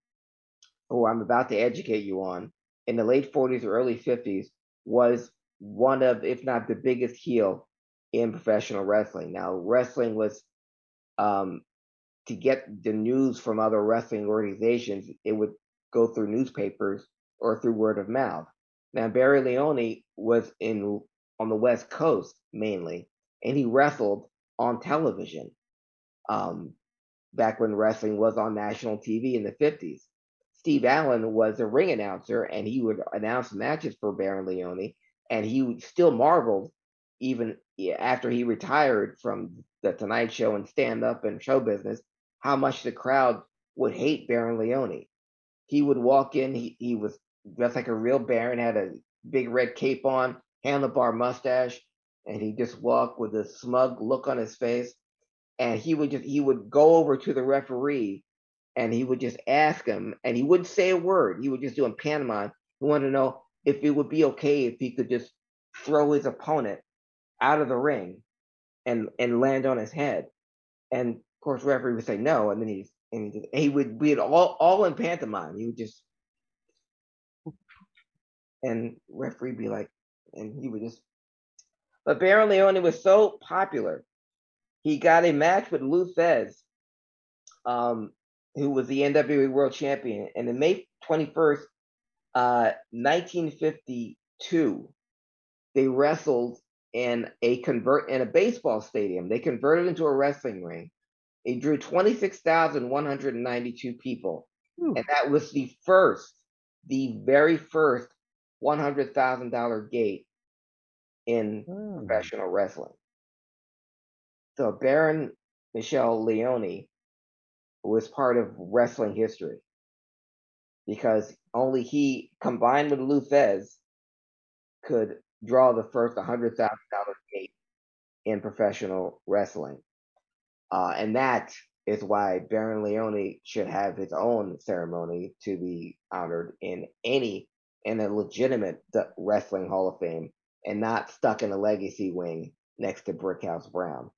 who I'm about to educate you on, in the late 40s or early 50s, was one of, if not the biggest heel in professional wrestling. Now, wrestling was um, to get the news from other wrestling organizations, it would go through newspapers or through word of mouth. Now Barry Leone was in on the West Coast mainly, and he wrestled on television. Um, back when wrestling was on national TV in the 50s. Steve Allen was a ring announcer and he would announce matches for Baron Leone, and he still marveled even after he retired from the Tonight Show and stand up and show business how much the crowd would hate Baron Leone. He would walk in, he, he was dressed like a real Baron, had a big red cape on, handlebar mustache, and he just walked with a smug look on his face. And he would just he would go over to the referee and he would just ask him, and he wouldn't say a word. He would just do in pantomime. He wanted to know if it would be okay if he could just throw his opponent out of the ring and and land on his head. And of course, referee would say no, and then he's and he, would be all all in pantomime. He would just and referee be like, and he would just. But Baron Leone was so popular, he got a match with Lou Thesz, um, who was the NWA World Champion, and in May twenty first, uh, nineteen fifty two, they wrestled in a convert in a baseball stadium. They converted into a wrestling ring. It drew twenty six thousand one hundred ninety two people, and that was the first, the very first one hundred thousand dollar gate in hmm. professional wrestling. So Baron Michelle Leone was part of wrestling history because only he, combined with Lou Thesz, could draw the first one hundred thousand dollar gate in professional wrestling, uh, and that is why Baron Leone should have his own ceremony to be honored in any in a legitimate wrestling Hall of Fame and not stuck in a legacy wing next to Brickhouse Brown.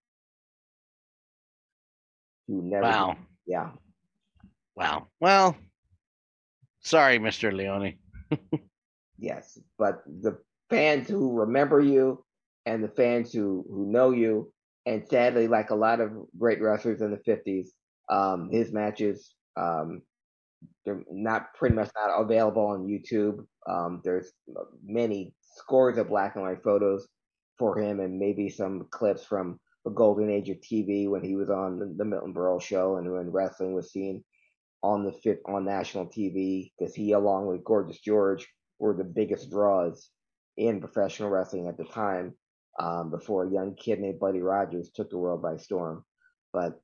Who never Wow. yeah. Wow. Well, sorry, Mr. Leone. Yes. But the fans who remember you and the fans who, who know you, and sadly, like a lot of great wrestlers in the fifties, um, his matches um they're not pretty much not available on YouTube. Um, there's many scores of black and white photos for him, and maybe some clips from the golden age of TV when he was on the, the Milton Berle show and when wrestling was seen on the fit on national TV because he, along with Gorgeous George, were the biggest draws in professional wrestling at the time. Um, before a young kid named Buddy Rogers took the world by storm, but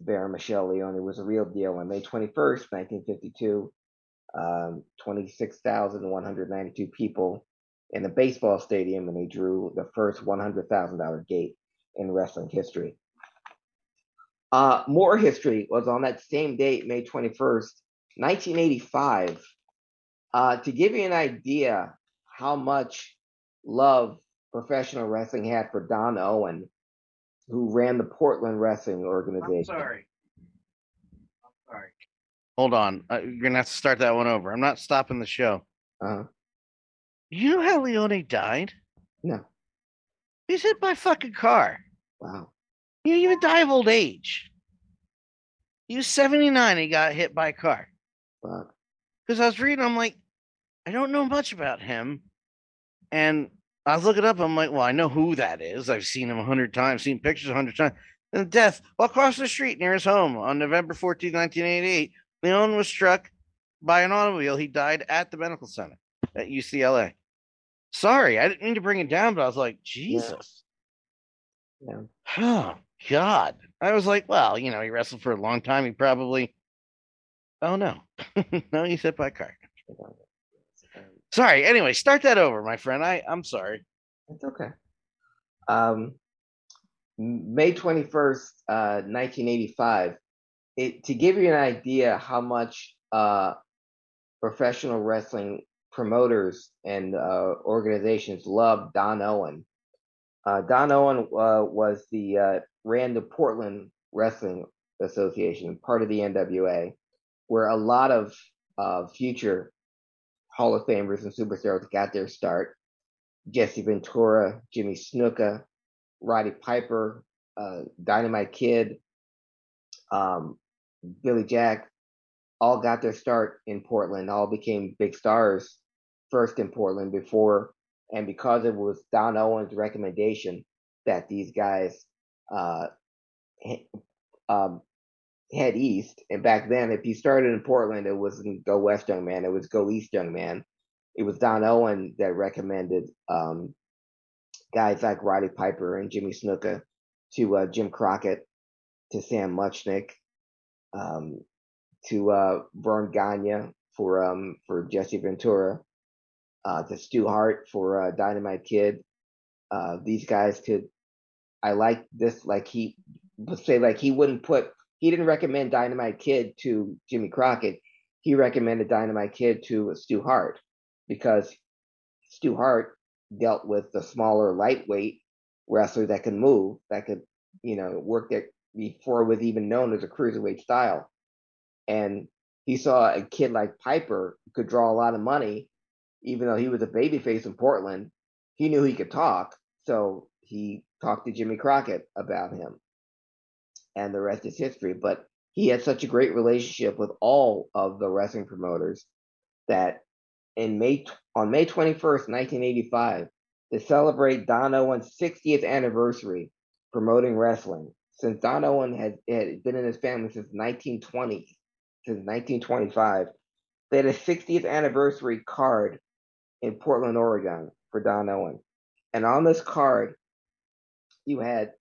Baron Michelle Leone was a real deal on May 21st, 1952. Um, 26,192 people in a baseball stadium, and they drew the first $100,000 gate in wrestling history. Uh, more history was on that same date, May 21st, 1985. Uh, to give you an idea how much love professional wrestling had for Don Owen, who ran the Portland Wrestling Organization. I'm sorry. I'm sorry. Hold on. Uh, you're gonna have to start that one over. I'm not stopping the show. Uh-huh. You know how Leone died? No. He's hit by a fucking car. Wow. He didn't even die of old age. He was 79. He got hit by a car. Wow. Because I was reading, I'm like, I don't know much about him. And I was looking up, I'm like, well, I know who that is. I've seen him a hundred times, seen pictures a hundred times. And death while across the street near his home on November 14, 1988, Leon was struck by an automobile. He died at the medical center at UCLA. Sorry, I didn't mean to bring it down, but I was like, Jesus. Yeah. Oh, God. I was like, well, you know, he wrestled for a long time. He probably. Oh, no. no, he's hit by a car. Sorry. Anyway, start that over, my friend. I, I'm sorry. It's okay. Um, May 21st, uh, 1985. It, to give you an idea how much uh, professional wrestling promoters and uh, organizations love Don Owen. Uh, Don Owen uh, was the uh, ran the Portland Wrestling Association, part of the NWA, where a lot of uh, future Hall of Famers and superstars got their start. Jesse Ventura, Jimmy Snuka, Roddy Piper, uh, Dynamite Kid, um, Billy Jack, all got their start in Portland. All became big stars first in Portland before, and because it was Don Owens' recommendation that these guys uh, um, head east. And back then, if you started in Portland, it wasn't go west, young man. It was go east, young man. It was Don Owen that recommended um, guys like Roddy Piper and Jimmy Snuka to uh, Jim Crockett, to Sam Muchnick, um, to uh, Verne Gagne for um, for Jesse Ventura, uh, to Stu Hart for uh, Dynamite Kid. Uh, these guys could. I like this. Like he would say, like he wouldn't put. He didn't recommend Dynamite Kid to Jimmy Crockett. He recommended Dynamite Kid to Stu Hart because Stu Hart dealt with the smaller, lightweight wrestler that can move, that could, you know, work there before it was even known as a cruiserweight style. And he saw a kid like Piper could draw a lot of money, even though he was a babyface in Portland. He knew he could talk, so he talked to Jimmy Crockett about him, and the rest is history. But he had such a great relationship with all of the wrestling promoters that in May on May 21st, 1985, to celebrate Don Owen's 60th anniversary promoting wrestling. Since Don Owen had, had been in his family since 1920, since 1925, they had a 60th anniversary card in Portland, Oregon for Don Owen. And on this card, you had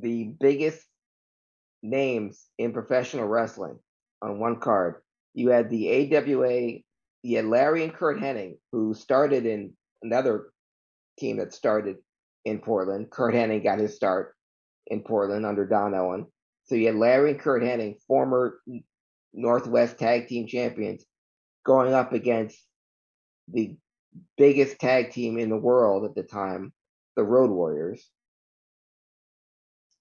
the biggest names in professional wrestling on one card. You had the AWA, you had Larry and Curt Hennig, who started in another team that started in Portland. Curt Hennig got his start in Portland under Don Owen. So you had Larry and Curt Hennig, former Northwest Tag Team Champions, going up against the biggest tag team in the world at the time, the Road Warriors.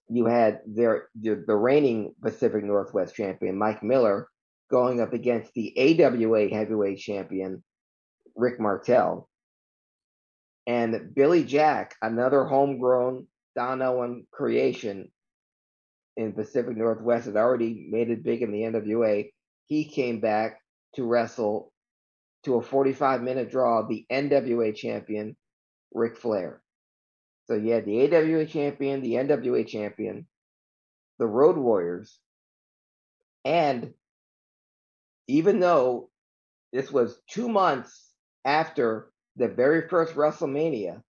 You had their the, the reigning Pacific Northwest champion, Mike Miller, going up against the AWA heavyweight champion, Rick Martel. And Billy Jack, another homegrown Don Owen creation in Pacific Northwest, had already made it big in the NWA. He came back to wrestle to a 45 minute draw the NWA champion, Ric Flair. So you had the AWA champion, the NWA champion, the Road Warriors, and even though this was two months after the very first WrestleMania,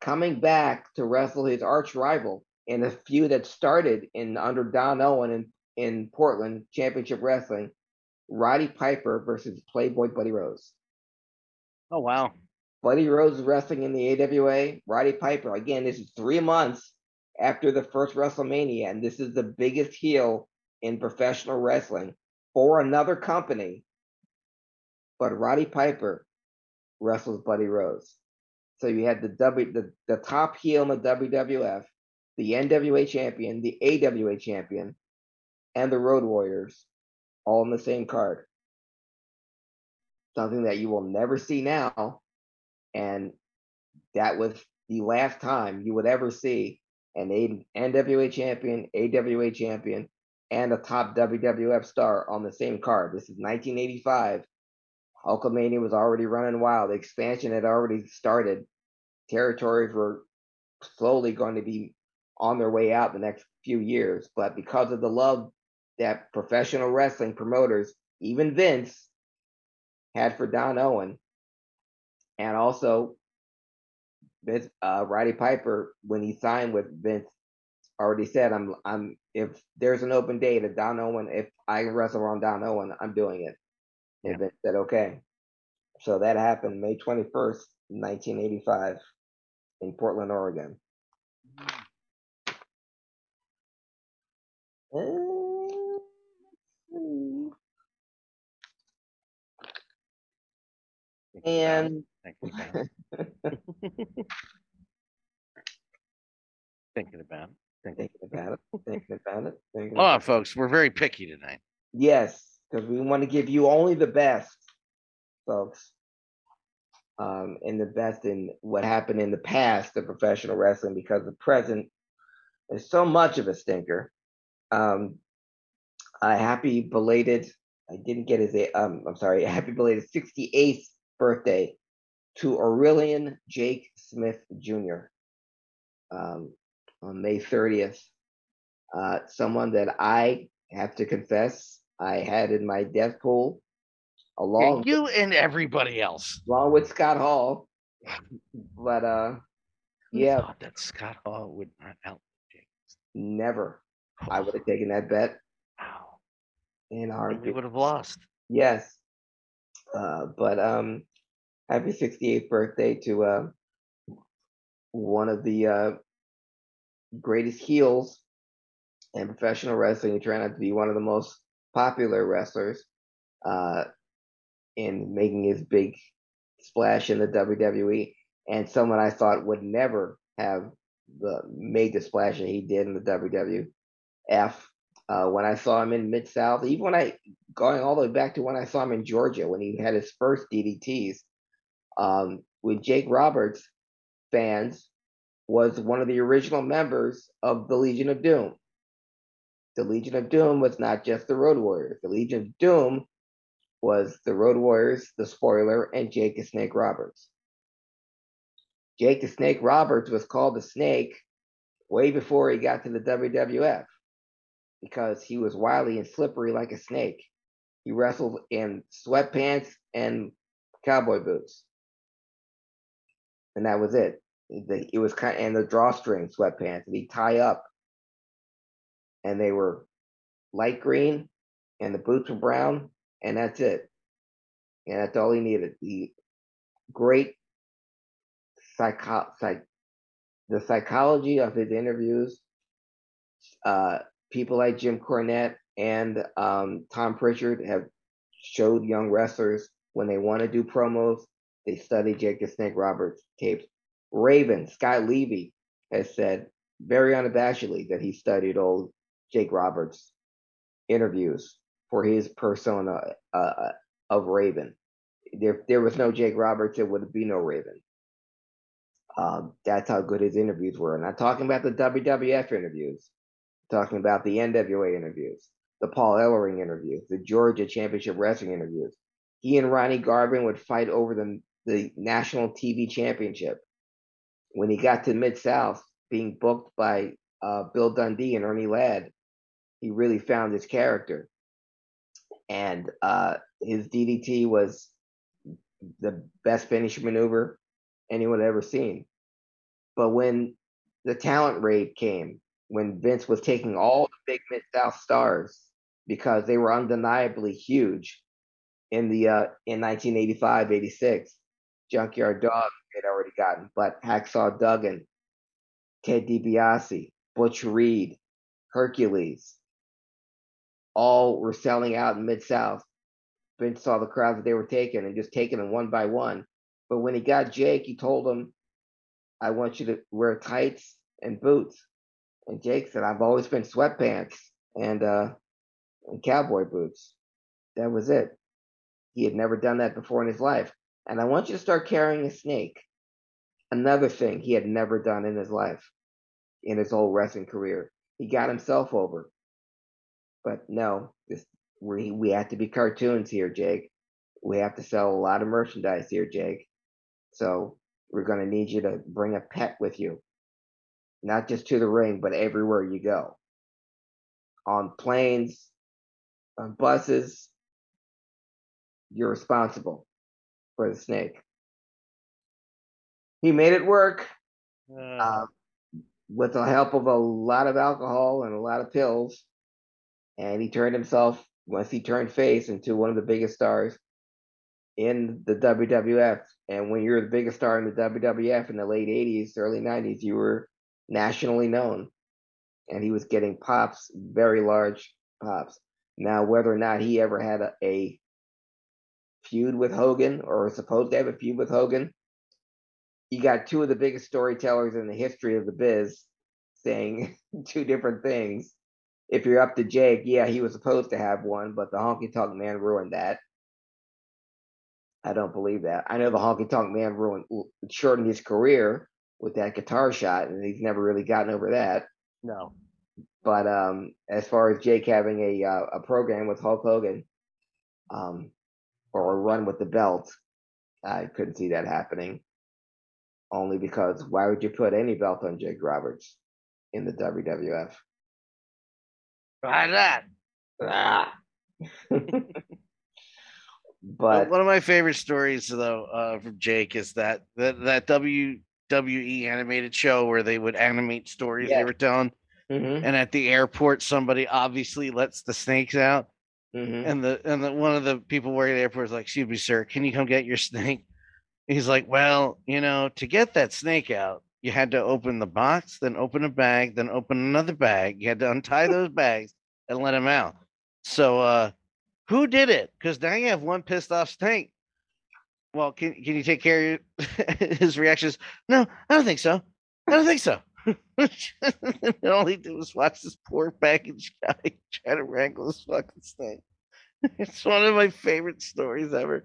coming back to wrestle his arch rival in a feud that started in under Don Owen in, in Portland Championship Wrestling, Roddy Piper versus Playboy Buddy Rose. Oh wow. Buddy Rose wrestling in the AWA. Roddy Piper, again, this is three months after the first WrestleMania, and this is the biggest heel in professional wrestling for another company. But Roddy Piper wrestles Buddy Rose. So you had the W the, the top heel in the WWF, the NWA champion, the AWA champion, and the Road Warriors all in the same card. Something that you will never see now and that was the last time you would ever see an NWA champion, AWA champion, and a top WWF star on the same card. This is 1985. Hulkamania was already running wild. The expansion had already started. Territories were slowly going to be on their way out the next few years. But because of the love that professional wrestling promoters, even Vince, had for Don Owen, and also Vince, uh, Roddy Piper, when he signed with Vince, already said, "I'm, I'm. If there's an open date of Don Owen, if I can wrestle on Don Owen, I'm doing it." And Vince said, "Okay." So that happened May 21st, 1985, in Portland, Oregon. See. And Thinking about it. Thinking about it. Thinking. thinking about it, thinking about it, thinking Hold about on, folks. We're very picky tonight. Yes, because we want to give you only the best, folks. Um, and the best in what happened in the past of professional wrestling because the present is so much of a stinker. Um, a happy belated, I didn't get his, um, I'm sorry, happy belated 68th birthday to Aurelian Jake Smith Jr. Um, on May 30th. Uh, someone that I have to confess I had in my death pool along you and everybody else. along with Scott Hall. But uh yeah, thought that Scott Hall would not help Jake. never. I would have taken that bet Wow. in our, we would have lost. Yes. Uh but um happy 68th birthday to uh one of the uh greatest heels in professional wrestling. Out to be one of the most popular wrestlers uh in making his big splash in the WWE and someone I thought would never have the made the splash that he did in the WWF. Uh, when I saw him in Mid South, even when I going all the way back to when I saw him in Georgia when he had his first DDTs, um, with Jake Roberts fans was one of the original members of the Legion of Doom. The Legion of Doom was not just the Road Warriors. The Legion of Doom was the Road Warriors, the Spoiler, and Jake the Snake Roberts. Jake the Snake Roberts was called the Snake way before he got to the WWF because he was wily and slippery like a snake. He wrestled in sweatpants and cowboy boots. And that was it. It was kind of, and the drawstring sweatpants he tie up. And they were light green and the boots were brown, and that's it. And that's all he needed. The great psycho psych the psychology of his interviews. Uh, people like Jim Cornette and um, Tom Prichard have showed young wrestlers when they want to do promos, they study Jake the Snake Roberts tapes. Raven Scott Levy has said very unabashedly that he studied old Jake Roberts interviews for his persona uh, of Raven. If there was no Jake Roberts, there would be no Raven. Um, that's how good his interviews were. I'm not talking about the WWF interviews. I'm talking about the NWA interviews, the Paul Ellering interviews, the Georgia Championship Wrestling interviews. He and Ronnie Garvin would fight over the, the national TV championship. When he got to Mid South, being booked by uh, Bill Dundee and Ernie Ladd, he really found his character. And uh, his DDT was the best finish maneuver anyone had ever seen. But when the talent raid came, when Vince was taking all the big Mid South stars because they were undeniably huge in the uh, in 1985, 86, Junkyard Dog had already gotten, but Hacksaw Duggan, Ted DiBiase, Butch Reed, Hercules, all were selling out in Mid South. Vince saw the crowds that they were taking and just taking them one by one. But when he got Jake, he told him, I want you to wear tights and boots. And Jake said, I've always been sweatpants and uh and cowboy boots. That was it. He had never done that before in his life. And I want you to start carrying a snake. Another thing he had never done in his life, in his whole wrestling career. He got himself over. But no, this we we have to be cartoons here, Jake. We have to sell a lot of merchandise here, Jake. So we're gonna need you to bring a pet with you. Not just to the ring, but everywhere you go. On planes, on buses, you're responsible for the snake. He made it work Uh, uh, with the help of a lot of alcohol and a lot of pills. And he turned himself, once he turned face, into one of the biggest stars in the WWF. And when you're the biggest star in the WWF in the late 80s, early 90s, you were nationally known. And he was getting pops, very large pops. Now, whether or not he ever had a, a feud with Hogan or supposed to have a feud with Hogan, you got two of the biggest storytellers in the history of the biz saying two different things. If you're up to Jake, yeah, he was supposed to have one, but the honky tonk man ruined that. I don't believe that. I know the honky tonk man ruined shortened his career with that guitar shot, and he's never really gotten over that. no. But um, as far as Jake having a uh, a program with Hulk Hogan, um, or a run with the belt, I couldn't see that happening. Only because why would you put any belt on Jake Roberts in the WWF? Why not? Ah. But one of my favorite stories, though, uh, from Jake is that that that WWE animated show where they would animate stories Yeah. they were telling, Mhm, and at the airport, somebody obviously lets the snakes out, mhm. and the and the one of the people working at the airport is like, "Excuse me, sir, can you come get your snake?" He's like, "Well, you know, to get that snake out, you had to open the box, then open a bag, then open another bag. You had to untie those bags and let him out. So, uh, who did it? Because now you have one pissed off snake. Well, can can you take care of your, his reactions? No, I don't think so. I don't think so. And all he did was watch this poor package guy try to wrangle this fucking snake. It's one of my favorite stories ever.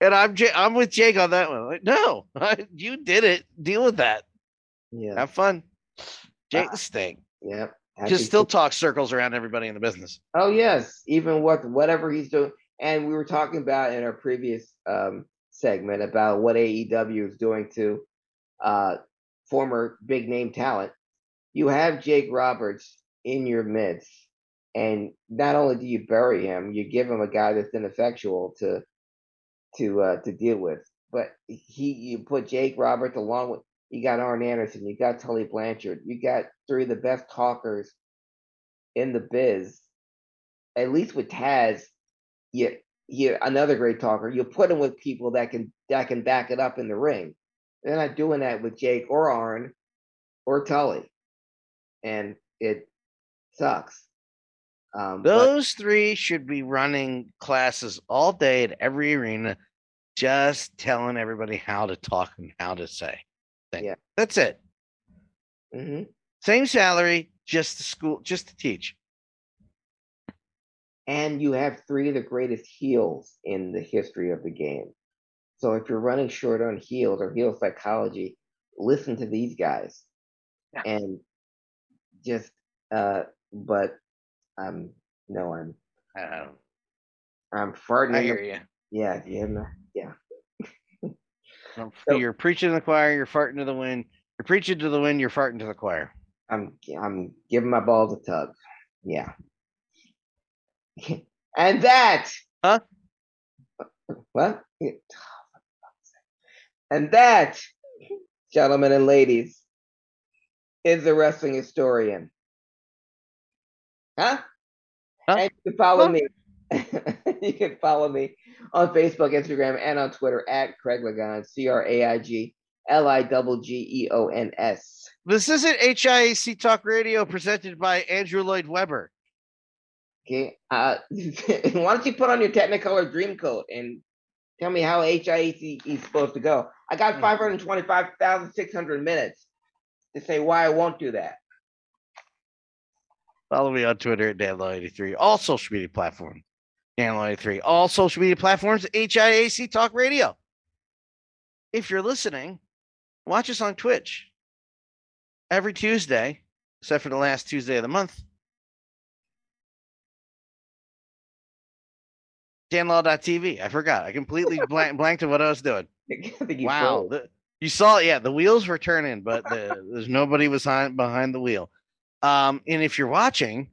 And I'm J- I'm with Jake on that one. Like, no, you did it. Deal with that. Yeah, Have fun. Jake the Snake yeah. Happy just still talk circles around everybody in the business. Oh yes, even what whatever he's doing, and we were talking about in our previous um, segment about what AEW is doing to uh, former big name talent. You have Jake Roberts in your midst, and not only do you bury him, you give him a guy that's ineffectual to to uh, to deal with. But he, you put Jake Roberts along with you got Arn Anderson, you got Tully Blanchard, you got three of the best talkers in the biz. At least with Taz, you you another great talker. You put him with people that can that can back it up in the ring. They're not doing that with Jake or Arn or Tully, and it sucks. Um, but Those three should be running classes all day at every arena, just telling everybody how to talk and how to say things. Yeah. That's it. mhm. Same salary, just to school, just to teach. and you have three of the greatest heels in the history of the game. So if you're running short on heels or heel psychology, listen to these guys. Yeah. And just uh but um no I'm Um, I'm farting I in the- hear you. yeah, yeah, yeah. So- you're preaching to the choir, you're farting to the wind. You're preaching to the wind, you're farting to the choir. I'm I'm giving my balls a tug. Yeah. and that Huh? What? And that, gentlemen and ladies, is the wrestling historian. Huh? Huh? And you can follow Huh? me. you can follow me on Facebook, Instagram, and on Twitter at Craig Lagon, C R A I G L I G G E O N S. This isn't HIAC Talk Radio presented by Andrew Lloyd Webber. Okay. Uh, why don't you put on your Technicolor dream coat and tell me how HIAC is supposed to go? I got Hmm. 525,600 minutes to say why I won't do that. Follow me on Twitter at DanLaw83. All social media platforms. DanLaw83. All social media platforms, HIAC Talk Radio. if you're listening, watch us on Twitch every Tuesday, except for the last Tuesday of the month. danlaw.tv. I forgot. I completely blank, blanked on what I was doing. I think you Wow. the- you saw, yeah, the wheels were turning, but the, there's nobody was behind, behind the wheel. Um, and if you're watching,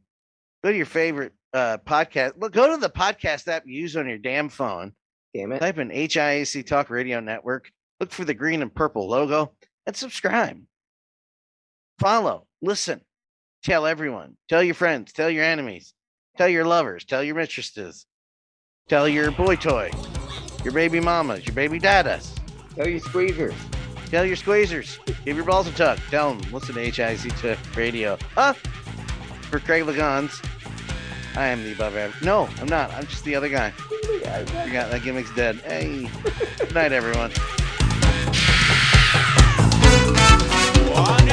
go to your favorite uh, podcast. Look, go to the podcast app you use on your damn phone. Damn it. Type in HIAC Talk Radio Network. Look for the green and purple logo and subscribe. Follow, listen, tell everyone, tell your friends, tell your enemies, tell your lovers, tell your mistresses, tell your boy toy, your baby mamas, your baby dadas. Tell your squeezers. Tell your squeezers. Give your balls a tuck. Tell them. Listen to HIC to radio. Huh? For Craig Lagans, I am the above average. No, I'm not. I'm just the other guy. Forgot that gimmick's dead. Hey. Good night, everyone. One